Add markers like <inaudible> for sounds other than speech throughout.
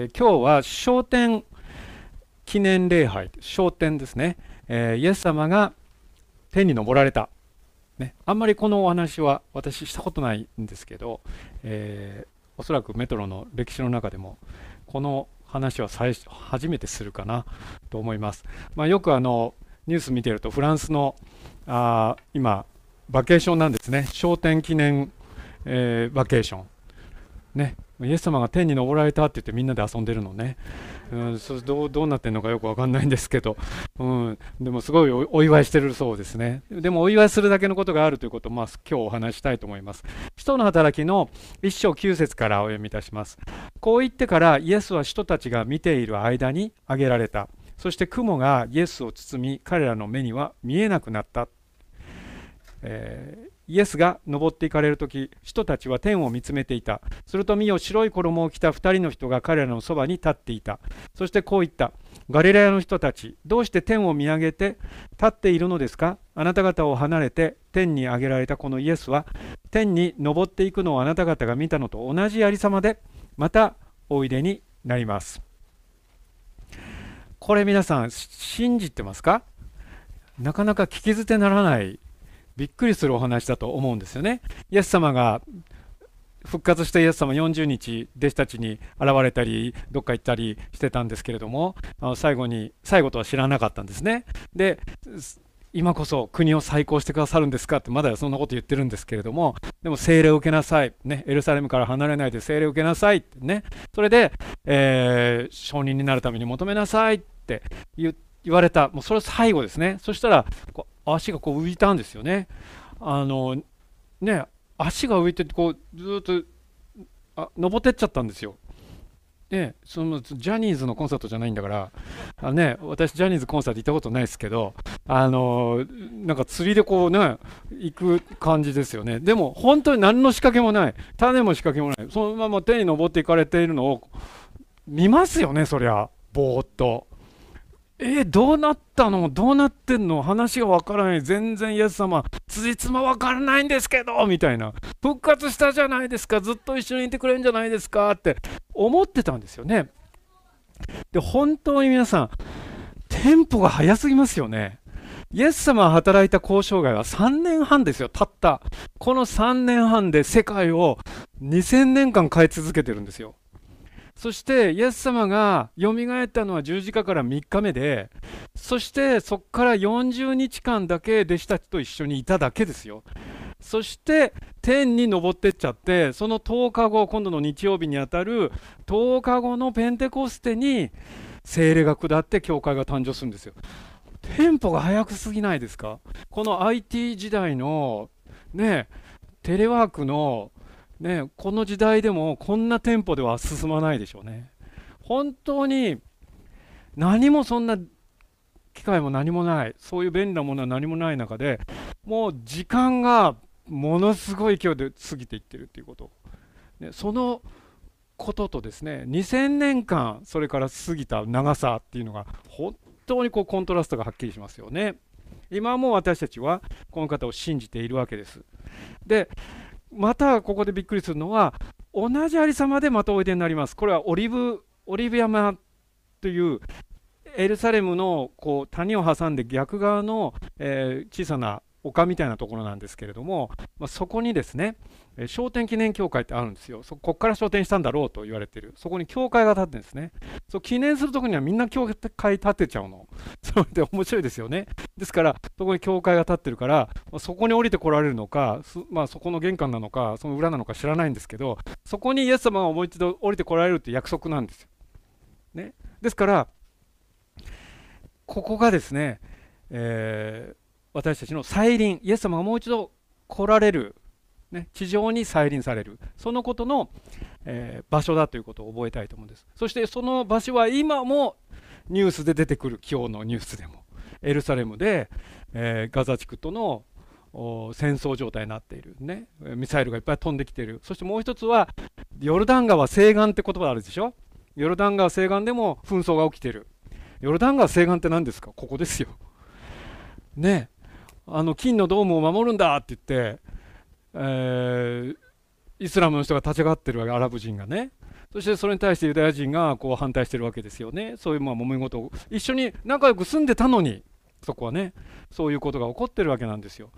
えー、今日は昇天記念礼拝昇天ですね、えー、イエス様が天に昇られた、ね、あんまりこのお話は私したことないんですけど、え、おそらくメトロの歴史の中でもこの話は最初初めてするかなと思います、まあ、よくあのニュース見てるとフランスのあ今バケーションなんですね。昇天記念、えー、バケーション。ね。イエス様が天に昇られたって言ってみんなで遊んでるのね、うん、そどうどうなってるのかよく分かんないんですけど、うん、でもすごいお祝いしてるそうですね。でもお祝いするだけのことがあるということを、まあ、今日お話したいと思います。使徒の働きの1章9節からお読みいたします。こう言ってからイエスは使徒たちが見ている間に挙げられた。そして雲がイエスを包み彼らの目には見えなくなった、えーイエスが登っていかれる時人たちは天を見つめていた。すると見よ白い衣を着た2人の人が彼らのそばに立っていた。そしてこう言った。ガリラヤの人たちどうして天を見上げて立っているのですか？あなた方を離れて天に上げられたこのイエスは天に昇っていくのをあなた方が見たのと同じありさまでまたおいでになります。これ皆さん信じてますか？なかなか聞き捨てならないびっくりするお話だと思うんですよね。イエス様が復活したイエス様40日弟子たちに現れたりどっか行ったりしてたんですけれども最後に最後とは知らなかったんですね。で今こそ国を再興してくださるんですかってまだそんなこと言ってるんですけれどもでも聖霊を受けなさい、ね、エルサレムから離れないで聖霊を受けなさい。ってね。それで、えー、承認になるために求めなさいって言われた。もうそれ最後ですね。そしたらこう足がこう浮いたんですよね。あのね足が浮いてこうずっとあ登ってっちゃったんですよ。ね、そのジャニーズのコンサートじゃないんだからあ、ね、私ジャニーズコンサート行ったことないですけどあのなんか釣りでこうね行く感じですよね。でも本当に何の仕掛けもない。種も仕掛けもない。そのまま手に登っていかれているのを見ますよねそりゃ。ぼーっと。えー、どうなったの？どうなってんの？話がわからない。全然イエス様、ついつまわからないんですけどみたいな。復活したじゃないですか。ずっと一緒にいてくれるんじゃないですか？って思ってたんですよね。で、本当に皆さん、テンポが速すぎますよね。イエス様が働いた交渉外は3年半ですよ、たった。この3年半で世界を2000年間変え続けてるんですよ。そしてイエス様がよみがえったのは十字架から3日目でそしてそこから40日間だけ弟子たちと一緒にいただけですよ。そして天に昇ってっちゃってその10日後今度の日曜日にあたる10日後のペンテコステに精霊が下って教会が誕生するんですよ。テンポが速くすぎないですか？この IT 時代のねテレワークのね、この時代でもこんなテンポでは進まないでしょうね。本当に何もそんな機会も何もない。そういう便利なものは何もない中でもう時間がものすごい勢いで過ぎていってるっていうこと、ね、そのこととですね2000年間それから過ぎた長さっていうのが本当にこうコントラストがはっきりしますよね。今も私たちはこの方を信じているわけです。でまたここでびっくりするのは同じありさまでまたおいでになります。これはオリブオリブ山というエルサレムのこう谷を挟んで逆側の、えー、小さな丘みたいなところなんですけれども、まあ、そこにですね商店記念協会ってあるんですよ。そこから商店したんだろうと言われてる。そこに教会が建ってるんですね。そう記念するときにはみんな教会建てちゃうの。<laughs> それで面白いですよね。ですからそこに教会が建ってるからそこに降りてこられるのかまあ、そこの玄関なのかその裏なのか知らないんですけどそこにイエス様がもう一度降りてこられるって約束なんですよ、ね、ですからここがですね、えー、私たちの再臨。イエス様がもう一度来られる。ね、地上に再臨される。そのことの、えー、場所だということを覚えたいと思うんです。そしてその場所は今もニュースで出てくる今日のニュースでもエルサレムで、えー、ガザ地区との戦争状態になっている、ね、ミサイルがいっぱい飛んできている。そしてもう一つはヨルダン川西岸って言葉あるでしょ？ヨルダン川西岸でも紛争が起きている。ヨルダン川西岸って何ですか？ここですよ。ねあの金のドームを守るんだって言ってえー、イスラムの人が立ち上がってるわけアラブ人がね。そしてそれに対してユダヤ人がこう反対してるわけですよね。そういうまあ揉め事を一緒に仲良く住んでたのにそこはねそういうことが起こってるわけなんですよ。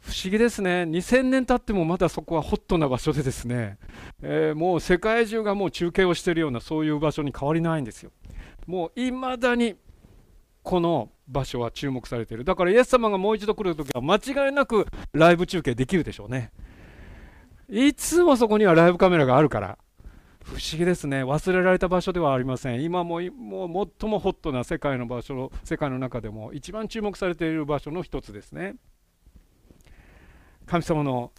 不思議ですね。2000年経ってもまだそこはホットな場所でですね、えー、もう世界中がもう中継をしているようなそういう場所に変わりないんですよ。もういまだにこの場所は注目されている。だからイエス様がもう一度来る時は間違いなくライブ中継できるでしょうね。いつもそこにはライブカメラがあるから。不思議ですね。忘れられた場所ではありません。今ももう最もホットな世界の場所世界の中でも一番注目されている場所の一つですね。神様の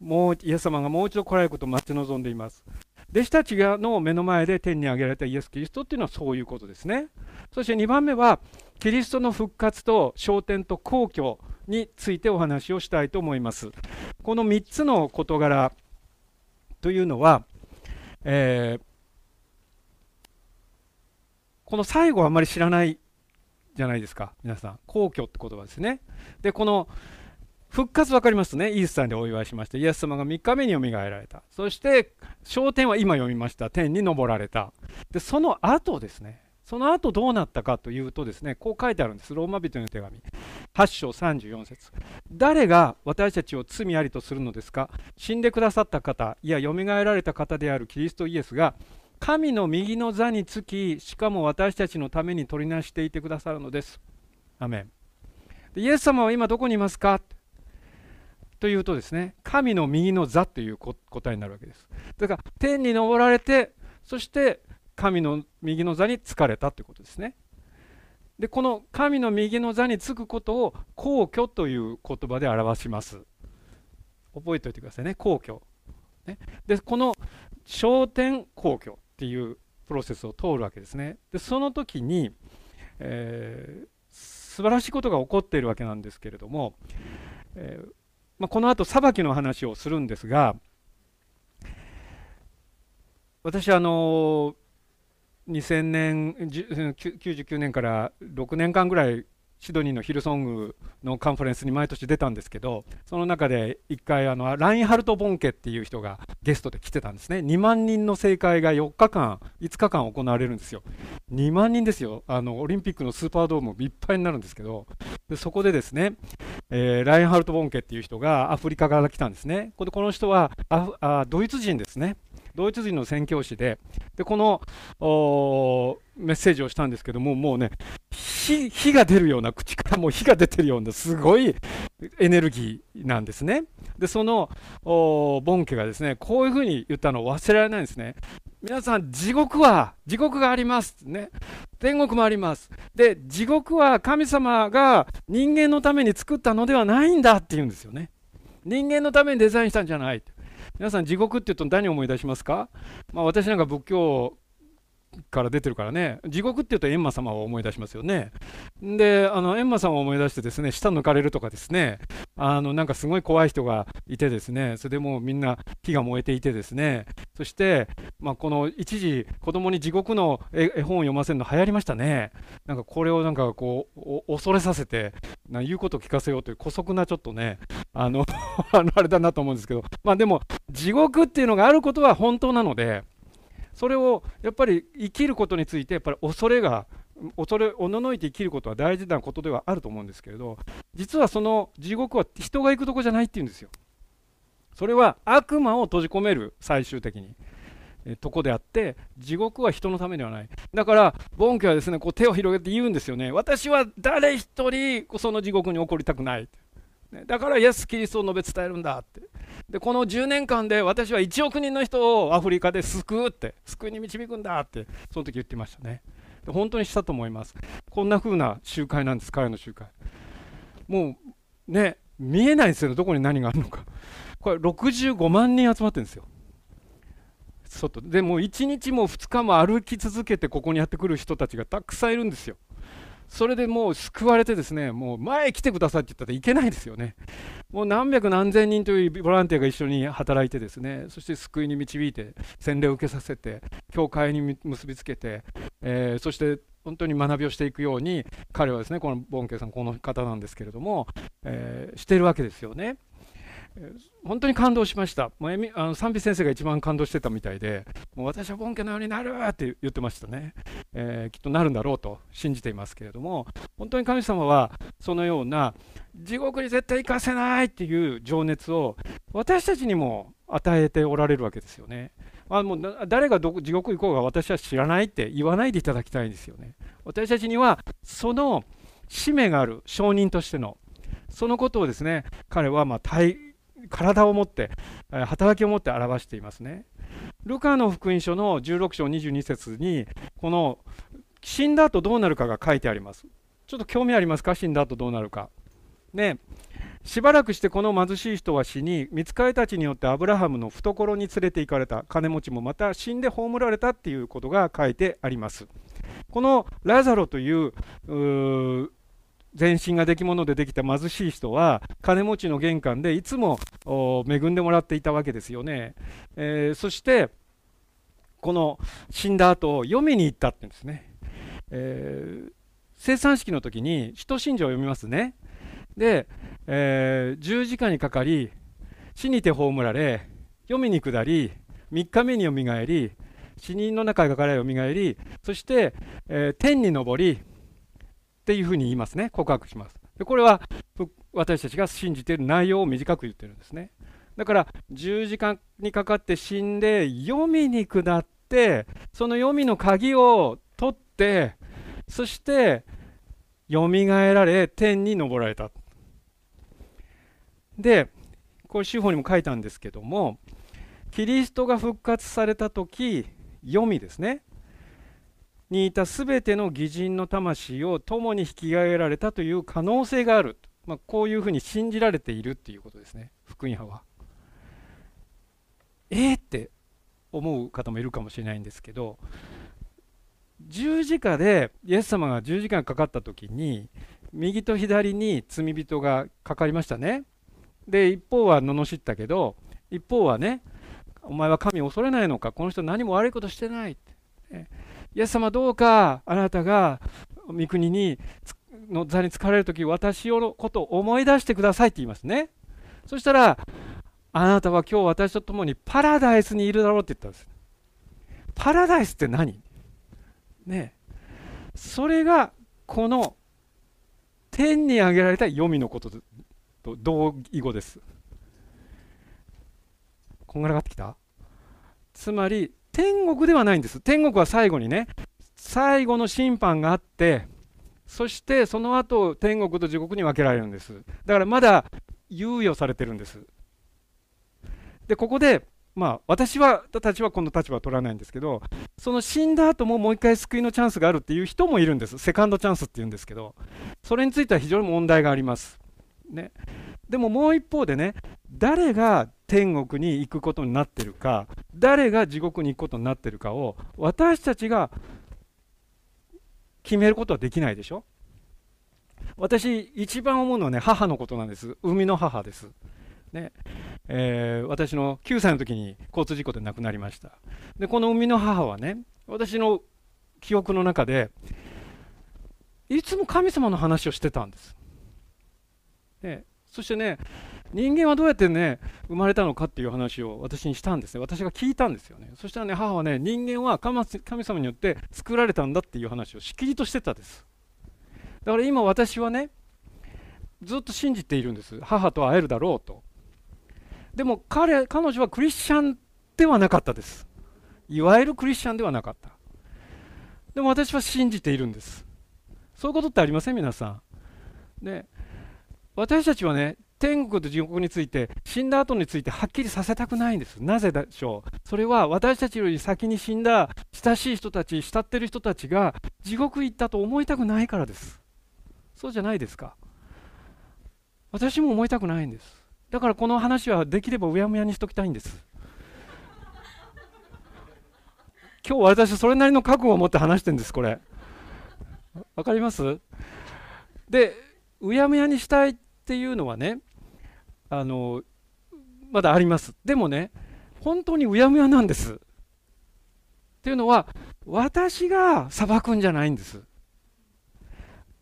もうイエス様がもう一度来られることを待ち望んでいます。弟子たちがの目の前で天に上げられたイエス・キリストっていうのはそういうことですね。そして2番目はキリストの復活と昇天と皇居についてお話をしたいと思いますこの3つの事柄というのは、えー、この最後はあまり知らないじゃないですか皆さん皇居って言葉ですねでこの復活分かりますね。イースターでお祝いしまして、イエス様が3日目によみがえられた。そして、焦点は今読みました。天に昇られた。で、その後ですね。その後どうなったかというとですね、こう書いてあるんです。ローマ人の手紙。8章34節誰が私たちを罪ありとするのですか？死んでくださった方、いや、よみがえられた方であるキリストイエスが、神の右の座につき、しかも私たちのために取りなしていてくださるのです。アメン。イエス様は今どこにいますか？というとですね神の右の座という答えになるわけですだから天に昇られてそして神の右の座につかれたということですね。でこの神の右の座につくことを皇居という言葉で表します。覚えておいてくださいね。皇居、ね、でこの昇天皇居っていうプロセスを通るわけですね。でその時に、えー、素晴らしいことが起こっているわけなんですけれども、えーまあ、この後裁きの話をするんですが私あの2000年99年から6年間ぐらいシドニーのヒルソングのカンファレンスに毎年出たんですけどその中で1回あのラインハルト・ボンケっていう人がゲストで来てたんですね。2万人の正解が4日間5日間行われるんですよ。2万人ですよ。あのオリンピックのスーパードームいっぱいになるんですけどでそこでですね、えー、ラインハルト・ボンケっていう人がアフリカから来たんですね。ここの人はあドイツ人ですね。ドイツ人の宣教師ででこのメッセージをしたんですけどももうね火火が出るような口からもう火が出てるようなすごいエネルギーなんですね。でそのボン家がですねこういうふうに言ったのを忘れられないんですね。皆さん地獄は地獄がありますね。天国もあります。で地獄は神様が人間のために作ったのではないんだって言うんですよね。人間のためにデザインしたんじゃない。皆さん地獄って言うと何を思い出しますか、まあ、私なんか仏教から出てるからね。地獄っていうと閻魔様を思い出しますよね。であの閻魔様を思い出してですね舌抜かれるとかですね。あのなんかすごい怖い人がいてですね。それでもうみんな火が燃えていてですね。そして、まあ、この一時子供に地獄の絵本を読ませるの流行りましたね。なんかこれをなんかこう恐れさせてな言うことを聞かせようという姑息なちょっとね。あの <laughs> あれだなと思うんですけど。まあでも地獄っていうのがあることは本当なのでそれをやっぱり生きることについてやっぱり恐れが恐れおののいて生きることは大事なことではあると思うんですけれど実はその地獄は人が行くとこじゃないっていうんですよ。それは悪魔を閉じ込める最終的にえとこであって地獄は人のためではない。だからボン家はですねこう手を広げて言うんですよね。私は誰一人その地獄に起こりたくない。だからイエス・キリストを述べ伝えるんだって。でこの10年間で私は1億人の人をアフリカで救うって救いに導くんだってその時言ってましたね。で本当にしたと思います。こんな風な集会なんです彼の集会。もうね見えないんですよどこに何があるのか。これ65万人集まってるんですよ。外で。も1日も2日も歩き続けてここにやってくる人たちがたくさんいるんですよ。それでもう救われてですねもう前来てくださいって言ったらいけないですよね。もう何百何千人というボランティアが一緒に働いてですねそして救いに導いて洗礼を受けさせて教会に結びつけて、えー、そして本当に学びをしていくように彼はですねこのボンケイさんこの方なんですけれども、えー、してるわけですよね。本当に感動しましたもうあの賛美先生が一番感動してたみたいでもう私は本家のようになるって言ってましたね、えー、きっとなるんだろうと信じていますけれども本当に神様はそのような地獄に絶対行かせないっていう情熱を私たちにも与えておられるわけですよね。あもう誰がど地獄行こうが私は知らないって言わないでいただきたいんですよね。私たちにはその使命がある証人としてのそのことをですね彼はま体体を持って働きを持って表していますね。ルカの福音書の16章22節にこの死んだ後どうなるかが書いてあります。ちょっと興味ありますか？死んだ後どうなるか。ねしばらくしてこの貧しい人は死に見つかりたちによってアブラハムの懐に連れて行かれた金持ちもまた死んで葬られたっていうことが書いてありますこのラザロという全身ができものでできた貧しい人は金持ちの玄関でいつも恵んでもらっていたわけですよね、えー、そしてこの死んだ後読みに行ったって言うんですね、えー、生産式の時に使徒信条を読みますね。で、えー、十字架にかかり死にて葬られ読みに下り3日目によみがえり死人の中からよみがえりそして、えー、天に昇りっていうふうに言いますね。告白します。でこれは私たちが信じている内容を短く言ってるんですね。だから十字架にかかって死んで読みに下ってその読みの鍵を取ってそしてよみがえられ天に昇られた。でこれ司法にも書いたんですけどもキリストが復活された時読みですね。にいた全ての義人の魂を共に引き上げられたという可能性がある、まあ、こういうふうに信じられているっていうことですね。福音派は。えー、って思う方もいるかもしれないんですけど十字架でイエス様が十字架がかかった時に右と左に罪人がかかりましたね。で一方は罵ったけど一方はねお前は神を恐れないのかこの人何も悪いことしてない、ね、イエス様どうかあなたが御国にの座に疲れる時私のことを思い出してくださいって言いますね。そしたらあなたは今日私と共にパラダイスにいるだろうって言ったんです。パラダイスって何？ね。それがこの天に挙げられた黄泉のことと同義語です。こんがらがってきた？つまり天国ではないんです。天国は最後にね最後の審判があってそしてその後天国と地獄に分けられるんです。だからまだ猶予されてるんです。でここでまあ私はたちはこの立場を取らないんですけどその死んだ後ももう一回救いのチャンスがあるっていう人もいるんです。セカンドチャンスっていうんですけどそれについては非常に問題があります。ね、でももう一方でね誰が天国に行くことになってるか誰が地獄に行くことになってるかを私たちが決めることはできないでしょ。私一番思うのはね母のことなんです。生みの母です。ね。えー、私の9歳の時に交通事故で亡くなりました。でこの生みの母はね私の記憶の中でいつも神様の話をしてたんです。ね、そしてね人間はどうやってね生まれたのかっていう話を私にしたんですね。私が聞いたんですよね。そしたらね母はね人間は神様によって作られたんだっていう話をしきりとしてたです。だから今私はねずっと信じているんです。母と会えるだろうと。でも彼彼女はクリスチャンではなかったです。いわゆるクリスチャンではなかった。でも私は信じているんです。そういうことってありません？皆さん。ね私たちはね天国と地獄について死んだ後についてはっきりさせたくないんです。なぜでしょう？それは私たちより先に死んだ親しい人たち慕ってる人たちが地獄行ったと思いたくないからです。そうじゃないですか。私も思いたくないんです。だからこの話はできればうやむやにしときたいんです。今日私それなりの覚悟を持って話してるんですこれ。わかります？でうやむやにしたいっていうのはねあのまだあります。でもね本当にうやむやなんです。っていうのは私が裁くんじゃないんです。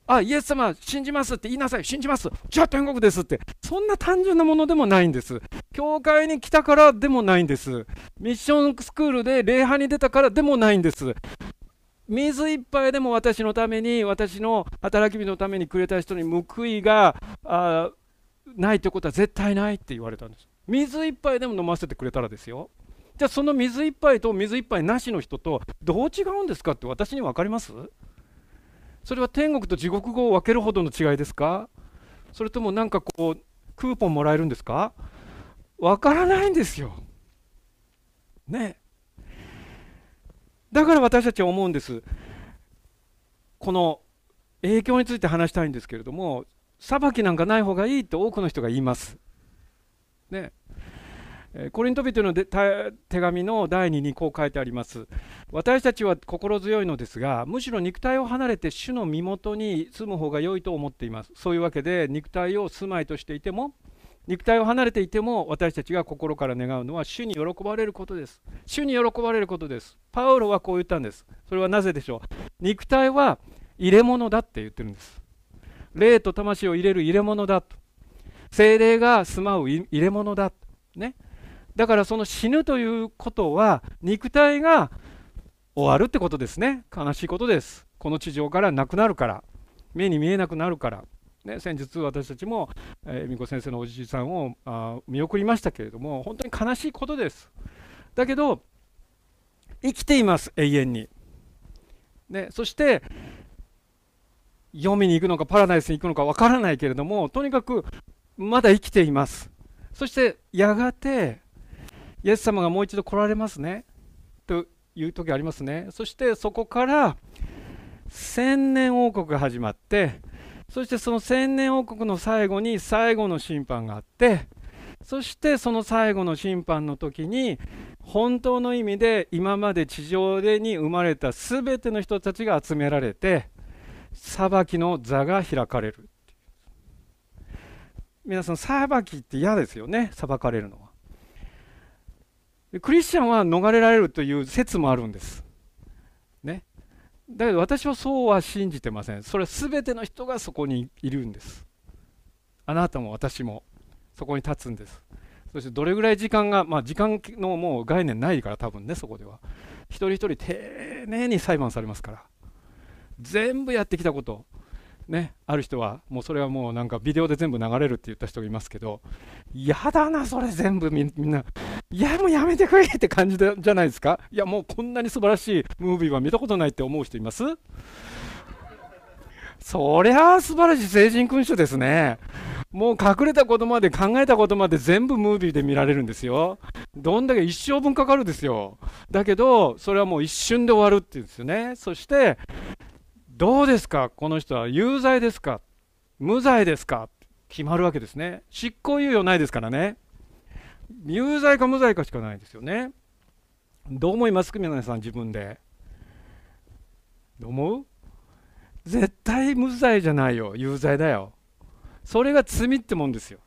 あイエス様信じますって言いなさい。信じます。じゃあ天国ですって。そんな単純なものでもないんです。教会に来たからでもないんです。ミッションスクールで礼拝に出たからでもないんです。水一杯でも私のために私の働き人のためにくれた人に報いがあないということは絶対ないって言われたんです。水一杯でも飲ませてくれたらですよ。じゃあその水一杯と水一杯なしの人とどう違うんですかって私に分かります？それは天国と地獄語を分けるほどの違いですか？それともなんかこうクーポンもらえるんですか？分からないんですよ。ね。だから私たちは思うんです。この影響について話したいんですけれども裁きなんかない方がいいって多くの人が言います。ねコリント人の手紙の第2にこう書いてあります。私たちは心強いのですが、むしろ肉体を離れて主の身元に住む方が良いと思っています。そういうわけで、肉体を住まいとしていても、肉体を離れていても、私たちが心から願うのは、主に喜ばれることです。主に喜ばれることです。パウロはこう言ったんです。それはなぜでしょう？肉体は入れ物だって言ってるんです。霊と魂を入れる入れ物だと。精霊が住まう入れ物だ。ね。だからその死ぬということは肉体が終わるってことですね悲しいことですこの地上からなくなるから目に見えなくなるから、ね、先日私たちも、えー、美子先生のおじいさんをあ見送りましたけれども本当に悲しいことです。だけど生きています永遠に、ね、そして読みに行くのかパラダイスに行くのかわからないけれどもとにかくまだ生きています。そしてやがてイエス様がもう一度来られますね。という時ありますね。そしてそこから千年王国が始まってそしてその千年王国の最後に最後の審判があってそしてその最後の審判の時に本当の意味で今まで地上でに生まれた全ての人たちが集められて裁きの座が開かれる皆さん裁きって嫌ですよね裁かれるのはクリスチャンは逃れられるという説もあるんです。だけど私はそうは信じてません。それは全ての人がそこにいるんです。あなたも私もそこに立つんです。そしてどれぐらい時間が、まあ、時間のもう概念ないから多分ね、そこでは。一人一人丁寧に裁判されますから。全部やってきたこと、ね、ある人はもうそれはもうなんかビデオで全部流れるって言った人がいますけど嫌だなそれ全部みんないやもうやめてくれって感じじゃないですか？いやもうこんなに素晴らしいムービーは見たことないって思う人います？そりゃあ素晴らしい成人君主ですね。もう隠れたことまで考えたことまで全部ムービーで見られるんですよ。どんだけ一生分かかるですよ。だけどそれはもう一瞬で終わるっていうんですよね。そしてどうですか？この人は有罪ですか？無罪ですか？決まるわけですね。執行猶予ないですからね。有罪か無罪かしかないですよね。どう思いますか皆さん自分で。どう思う？絶対無罪じゃないよ。有罪だよ。それが罪ってもんですよ。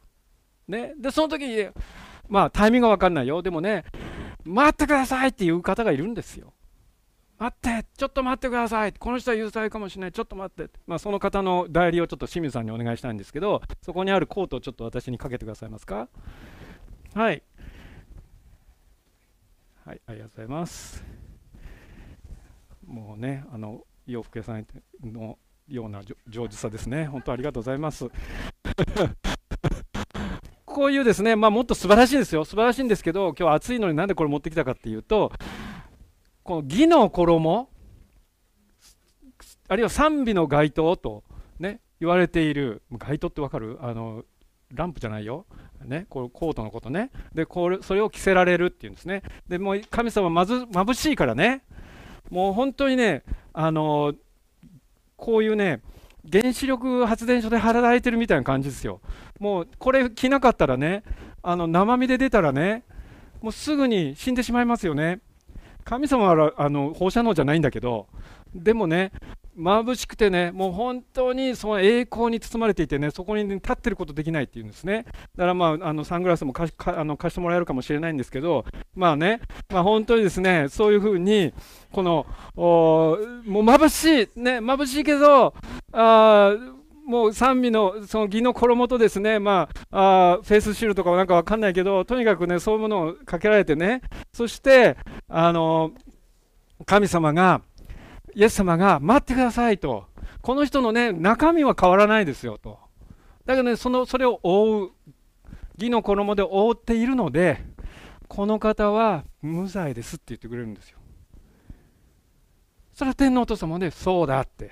ね。でその時にまあタイミングが分かんないよ。でもね待ってくださいっていう方がいるんですよ。待ってちょっと待ってください。この人は有罪かもしれない。ちょっと待って、まあ、その方の代理をちょっと清水さんにお願いしたいんですけどそこにあるコートをちょっと私にかけてくださいますか？はい。はいありがとうございます。もうねあの洋服屋さんのような上手さですね。本当ありがとうございます。<laughs> こういうですね、まあ、もっと素晴らしいですよ。素晴らしいんですけど今日暑いのになんでこれ持ってきたかっていうとこの義の衣あるいは賛美の街灯と、ね、言われている街灯ってわかる？あのランプじゃないよ、ね、こコートのことね。でこれそれを着せられるっていうんですね。でもう神様まず眩しいからね。もう本当にねあのこういうね原子力発電所で働いてるみたいな感じですよ。もうこれ着なかったらねあの生身で出たらねもうすぐに死んでしまいますよね。神様はあの放射能じゃないんだけどでもね眩しくてねもう本当にその栄光に包まれていてねそこに、ね、立ってることできないっていうんですね。だからまああのサングラスも貸あの貸してもらえるかもしれないんですけどまあねまあ本当にですねそういうふうにこのもう眩しいね眩しいけどあもう賛美のその義の衣とですね、まあ、あフェイスシールとかはなんかわかんないけど、とにかくね、そういうものをかけられてね、そして、あの、神様が、イエス様が待ってくださいと、この人のね、中身は変わらないですよと。だけどね、そのそれを覆う、義の衣で覆っているので、この方は無罪ですって言ってくれるんですよ。それは天皇お父様で、そうだって。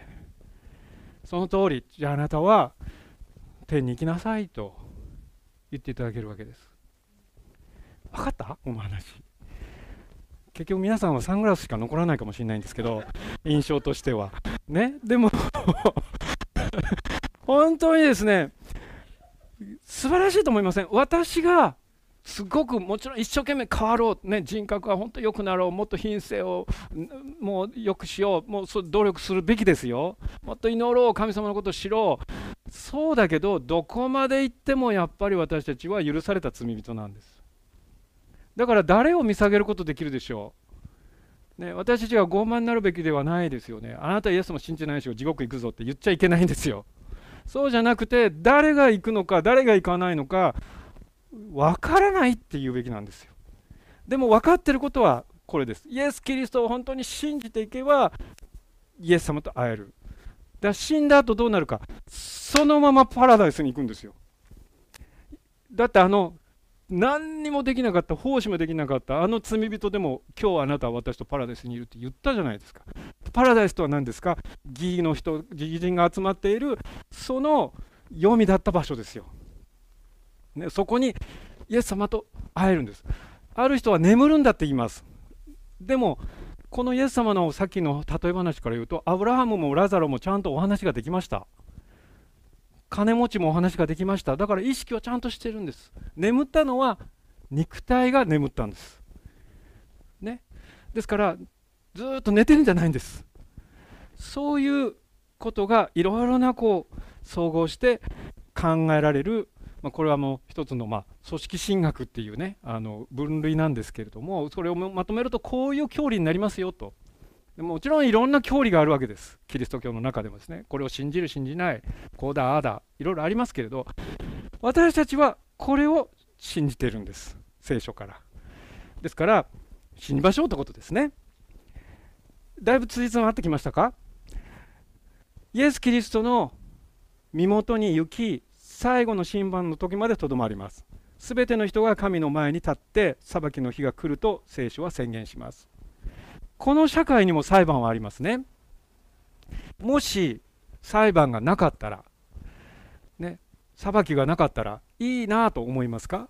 その通り、じゃああなたは天に行きなさいと言っていただけるわけです。分かった？この話。結局皆さんはサングラスしか残らないかもしれないんですけど、印象としては。ね、でも <laughs> 本当にですね、素晴らしいと思いません？私がすごくもちろん一生懸命変わろう、ね、人格は本当良くなろう、もっと品性をもう良くしよう、もうそ努力するべきですよ、もっと祈ろう、神様のことを知ろう、そうだけど、どこまで行ってもやっぱり私たちは許された罪人なんです。だから誰を見下げることできるでしょう？ね、私たちが傲慢になるべきではないですよね。あなたイエスも信じないし、地獄行くぞって言っちゃいけないんですよ。そうじゃなくて、誰が行くのか、誰が行かないのか、分からないって言うべきなんですよでも分かってることはこれですイエス・キリストを本当に信じていけばイエス様と会えるだ死んだ後どうなるかそのままパラダイスに行くんですよだってあの何にもできなかった奉仕もできなかったあの罪人でも今日あなたは私とパラダイスにいるって言ったじゃないですか。パラダイスとは何ですか？義の人義人が集まっているその読みだった場所ですよ。ね、そこにイエス様と会えるんです。ある人は眠るんだって言います。でもこのイエス様のさっきの例え話から言うとアブラハムもラザロもちゃんとお話ができました。金持ちもお話ができました。だから意識はちゃんとしてるんです。眠ったのは肉体が眠ったんです。ね。ですからずっと寝てるんじゃないんです。そういうことがいろいろなこう総合して考えられる。まあ、これはもう一つのまあ組織神学っていうねあの分類なんですけれどもそれをまとめるとこういう教理になりますよと。もちろんいろんな教理があるわけです。キリスト教の中でもですね。これを信じる信じない。こうだああだ。いろいろありますけれど。私たちはこれを信じてるんです。聖書から。ですから信じましょうってことですね。だいぶ辻褄合ってきましたか？イエス・キリストの身元に行き最後の審判の時までとどまります。すべての人が神の前に立って裁きの日が来ると聖書は宣言します。この社会にも裁判はありますね。もし裁判がなかったら、ね、裁きがなかったらいいなと思いますか？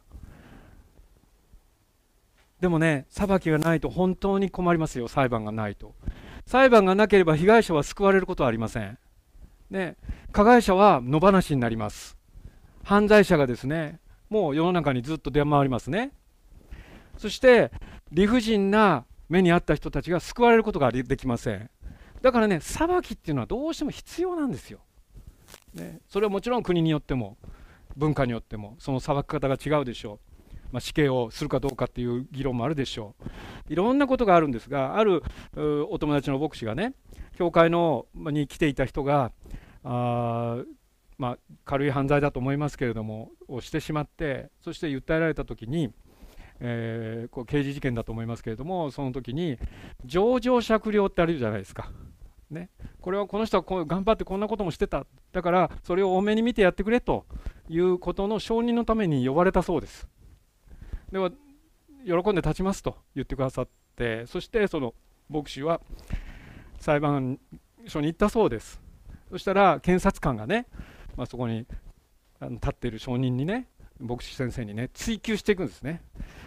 でもね、裁きがないと本当に困りますよ、裁判がないと。裁判がなければ被害者は救われることはありません。ね、加害者は野放しになります。犯罪者がですねもう世の中にずっと出回りますねそして理不尽な目に遭った人たちが救われることができません。だからね裁きっていうのはどうしても必要なんですよ、ね、それはもちろん国によっても文化によってもその裁き方が違うでしょう。まあ、死刑をするかどうかっていう議論もあるでしょう。いろんなことがあるんですがあるお友達の牧師がね教会のに来ていた人があまあ、軽い犯罪だと思いますけれどもをしてしまってそして訴えられた時に、えー、こう刑事事件だと思いますけれどもその時に情状酌量ってあるじゃないですか。ね、これはこの人はこう頑張ってこんなこともしてた。だからそれを多めに見てやってくれと。いうことの承認のために呼ばれたそうです。では喜んで立ちますと。言ってくださって。そしてその牧師は裁判所に行ったそうです。そしたら検察官がねまあ、そこに立っている証人にね牧師先生にね追及していくんですね。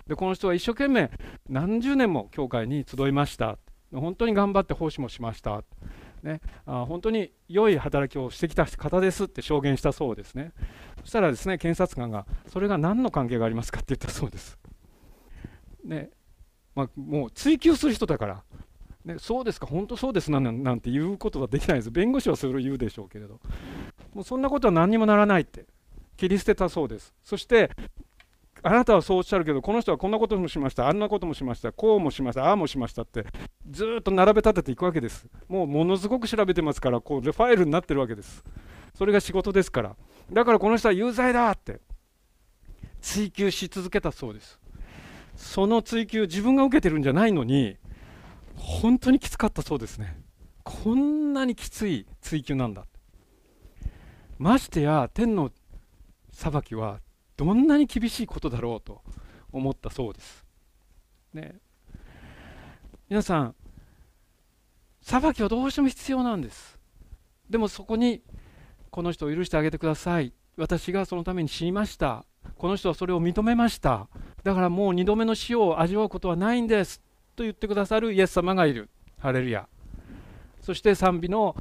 でこの人は一生懸命何十年も教会に集いました。本当に頑張って奉仕もしました、ね、あ本当に良い働きをしてきた方ですって証言したそうですね。そしたらですね検察官がそれが何の関係がありますかって言ったそうです。ねまあ、もう追及する人だから。ね、そうですか、本当そうですなんなんて言うことはできないです。弁護士はそれを言うでしょうけれど。もうそんなことは何にもならないって。切り捨てたそうです。そしてあなたはそうおっしゃるけどこの人はこんなこともしました。あんなこともしました。こうもしました。ああもしましたってずっと並べ立てていくわけです。もうものすごく調べてますからこうファイルになってるわけです。それが仕事ですから。だからこの人は有罪だって追求し続けたそうです。その追求自分が受けてるんじゃないのに本当にきつかったそうですね。こんなにきつい追求なんだましてや天の裁きはどんなに厳しいことだろうと思ったそうです。ね、皆さん裁きはどうしても必要なんです。でもそこにこの人を許してあげてください。私がそのために死にました。この人はそれを認めました。だからもう2度目の死を味わうことはないんです。と言ってくださるイエス様がいる。ハレルヤ。そして賛美の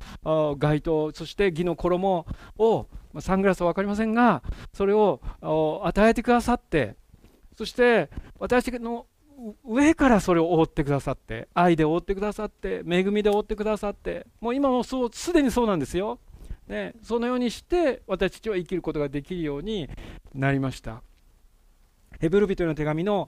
街灯、そして義の衣を、まサングラスは分かりませんが、それを与えてくださって、そして私の上からそれを覆ってくださって、愛で覆ってくださって、恵みで覆ってくださって、もう今もそうすでにそうなんですよ。ね、そのようにして私たちは生きることができるようになりました。ヘブル人の手紙の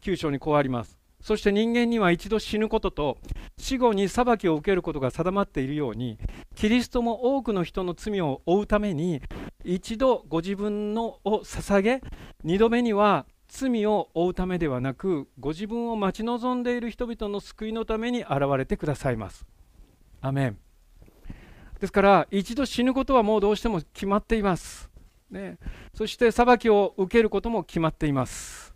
9章にこうあります。そして人間には一度死ぬことと死後に裁きを受けることが定まっているようにキリストも多くの人の罪を負うために一度ご自分のを捧げ二度目には罪を負うためではなくご自分を待ち望んでいる人々の救いのために現れてくださいます。アメンですから一度死ぬことはもうどうしても決まっています。ね、そして裁きを受けることも決まっています。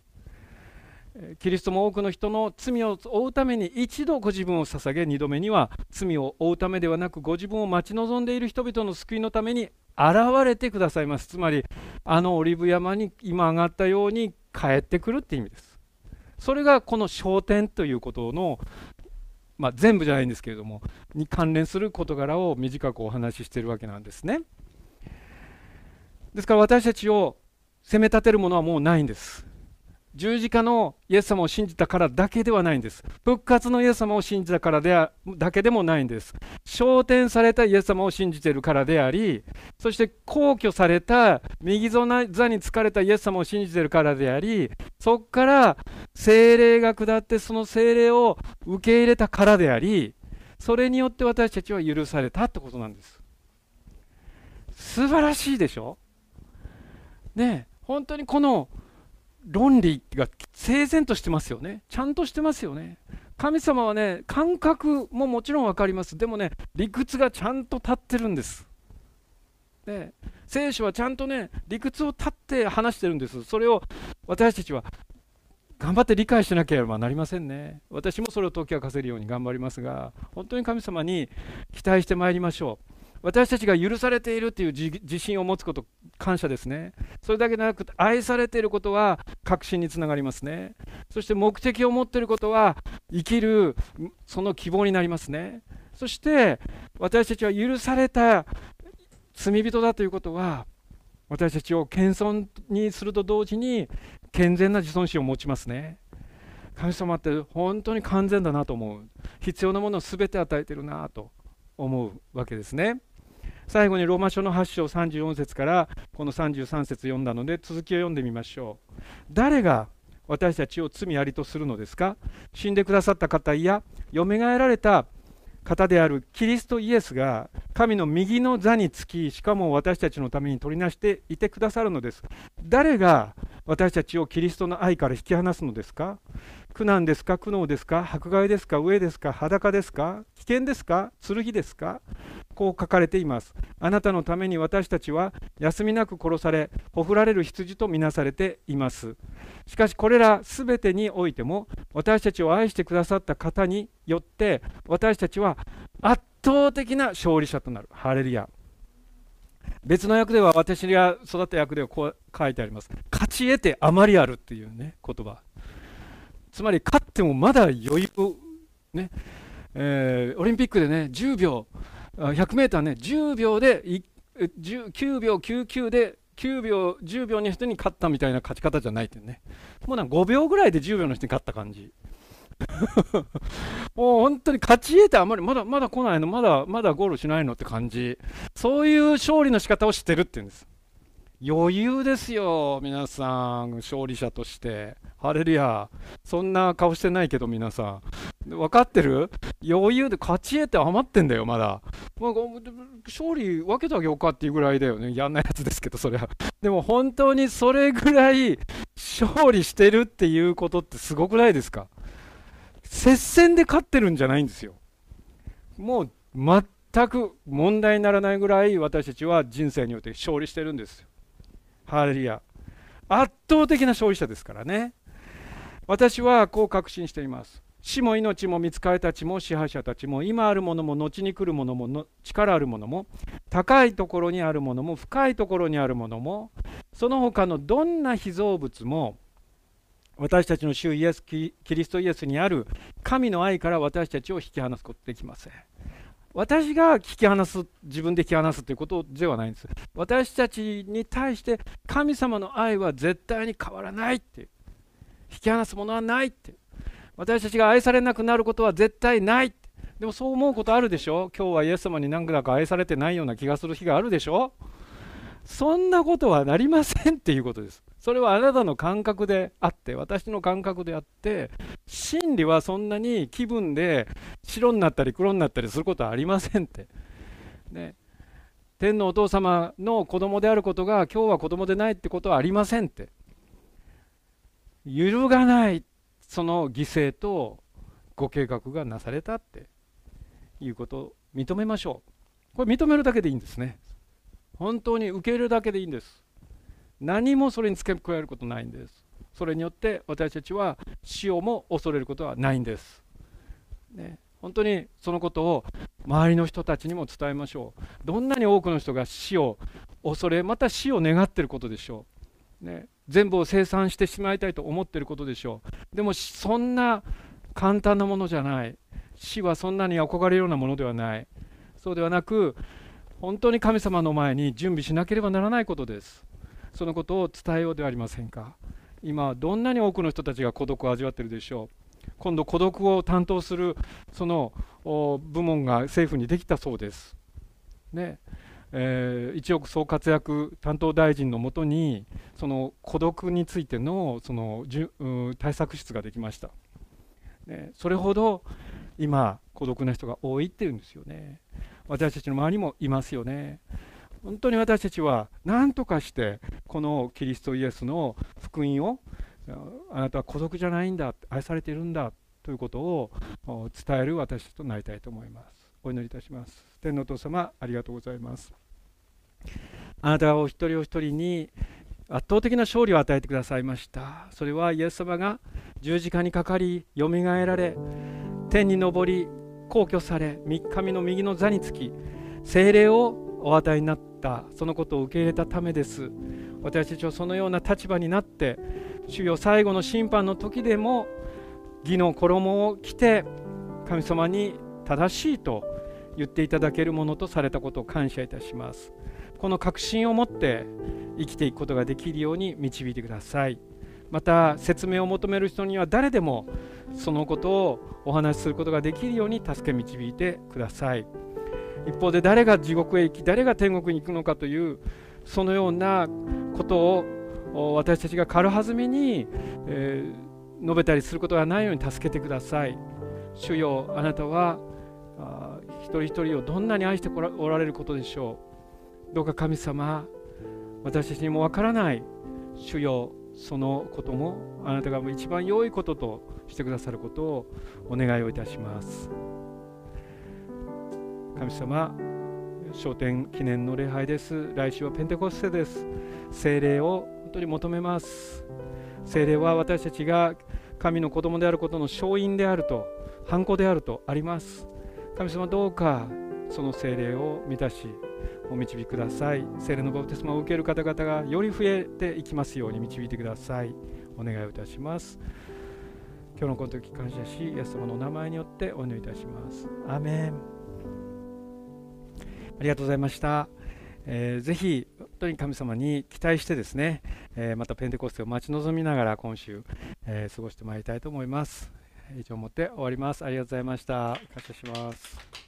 キリストも多くの人の罪を負うために一度ご自分を捧げ二度目には罪を負うためではなくご自分を待ち望んでいる人々の救いのために現れてくださいます。つまりあのオリブ山に今上がったように帰ってくるって意味です。それがこの焦点ということの、まあ、全部じゃないんですけれどもに関連する事柄を短くお話ししてるわけなんですね。ですから私たちを責め立てるものはもうないんです。十字架のイエス様を信じたからだけではないんです。復活のイエス様を信じたからではだけでもないんです。昇天されたイエス様を信じているからであり、そして皇居された右座に疲れたイエス様を信じているからであり、そこから精霊が下ってその精霊を受け入れたからであり、それによって私たちは許されたってことなんです。素晴らしいでしょ？ね本当にこの論理が整然としてますよね。ちゃんとしてますよね。神様はね、感覚ももちろん分かります。でもね、理屈がちゃんと立ってるんです。で聖書はちゃんとね、理屈を立って話してるんです。それを私たちは頑張って理解しなければなりませんね。私もそれを解き明かせるように頑張りますが、本当に神様に期待してまいりましょう。私たちが許されているという自信を持つこと感謝ですね。それだけでなく愛されていることは確信につながりますね。そして目的を持っていることは生きるその希望になりますね。そして私たちは許された罪人だということは私たちを謙遜にすると同時に健全な自尊心を持ちますね。神様って本当に完全だなと思う。必要なものを全て与えてるなと思うわけですね。最後にローマ書の8章34節からこの33節読んだので続きを読んでみましょう。誰が私たちを罪ありとするのですか？死んでくださった方やよみがえられた方であるキリストイエスが神の右の座につきしかも私たちのために取りなしていてくださるのです。誰が私たちをキリストの愛から引き離すのですか？苦難ですか？苦悩ですか？迫害ですか？飢えですか？裸ですか？危険ですか？剣ですか？こう書かれています。あなたのために私たちは休みなく殺されほふられる羊とみなされています。しかしこれらすべてにおいても私たちを愛してくださった方によって私たちは圧倒的な勝利者となる。ハレルヤ。別の役では私が育った役ではこう書いてあります。勝ち得てあまりあるっていうね言葉。つまり勝ってもまだ余裕ね、えー、オリンピックでね10秒 100m ね10秒で9秒99で9秒10秒の人に勝ったみたいな勝ち方じゃないってね。もうなんか5秒ぐらいで10秒の人に勝った感じ。<laughs> もう本当に勝ち得てあまりまだまだ来ないのまだまだゴールしないのって感じ。そういう勝利の仕方をしてるって言うんです。余裕ですよ皆さん。勝利者として。ハレルヤ。そんな顔してないけど皆さん。分かってる？余裕で勝ち得て余ってんだよまだ、まあ、勝利分けてあげようかっていうぐらいだよね。やんないやつですけどそれはでも本当にそれぐらい勝利してるっていうことってすごくないですか？接戦で勝ってるんじゃないんですよ。もう全く問題にならないぐらい私たちは人生によって勝利してるんですハレルヤ。圧倒的な勝利者ですからね。私はこう確信しています。死も命も見つかりたちも支配者たちも今あるものも後に来るものも力あるものも高いところにあるものも深いところにあるものもその他のどんな被造物も私たちの主イエスキリストイエスにある神の愛から私たちを引き離すことできません。私が引き離す自分で引き離すということではないんです。私たちに対して神様の愛は絶対に変わらないって引き離すものはないって私たちが愛されなくなることは絶対ないでもそう思うことあるでしょ？今日はイエス様に何だか愛されてないような気がする日があるでしょ？そんなことはなりませんっていうことです。それはあなたの感覚であって私の感覚であって真理はそんなに気分で白になったり黒になったりすることはありませんって。ね、天のお父様の子供であることが今日は子供でないってことはありませんって。揺るがないその犠牲とご計画がなされたっていうことを認めましょう。これ認めるだけでいいんですね。本当に受け入れるだけでいいんです。何もそれに付け加えることないんです。それによって私たちは死をも恐れることはないんです。ね、本当にそのことを周りの人たちにも伝えましょう。どんなに多くの人が死を恐れ、また死を願っていることでしょう。ね、全部を生産してしまいたいと思っていることでしょう。でもそんな簡単なものじゃない。死はそんなに憧れるようなものではない。そうではなく、本当に神様の前に準備しなければならないことです。そのことを伝えようではありませんか？今どんなに多くの人たちが孤独を味わっているでしょう？今度孤独を担当するその部門が政府にできたそうです。ね。えー、一億総活躍担当大臣のもとにその孤独についてのその対策室ができました、ね、それほど今孤独な人が多いっていうんですよね。私たちの周りもいますよね。本当に私たちは何とかしてこのキリストイエスの福音をあなたは孤独じゃないんだ愛されているんだということを伝える私たちとなりたいと思います。お祈りいたします。天のお父様ありがとうございます。あなたはお一人お一人に圧倒的な勝利を与えてくださいました。それはイエス様が十字架にかかりよみがえられ天に昇り皇居され三日目の右の座につき精霊をお与えになったそのことを受け入れたためです。私たちはそのような立場になって主よ最後の審判の時でも義の衣を着て神様に正しいと言っていただけるものとされたことを感謝いたします。この確信を持って生きていくことができるように導いてください。また説明を求める人には誰でもそのことをお話しすることができるように助け導いてください。一方で誰が地獄へ行き誰が天国に行くのかというそのようなことを私たちが軽はずみに、えー、述べたりすることがないように助けてください。主よあなたはあ一人一人をどんなに愛しておられることでしょう。どうか神様私たちにもわからない。主よそのこともあなたが一番良いこととしてくださることをお願いをいたします。神様昇天記念の礼拝です。来週はペンテコステです。聖霊を本当に求めます。聖霊は私たちが神の子供であることの勝因であると反抗であるとあります。神様どうかその聖霊を満たしお導きください。聖霊のバプテスマを受ける方々がより増えていきますように導いてください。お願いをいたします。今日のこの時感謝しイエス様のお名前によってお祈りいたします。アメン。ありがとうございました。えー、ぜひ本当に神様に期待してですね、えー、またペンテコステを待ち望みながら今週、えー、過ごしてまいりたいと思います。以上をもって終わります。ありがとうございました。感謝します。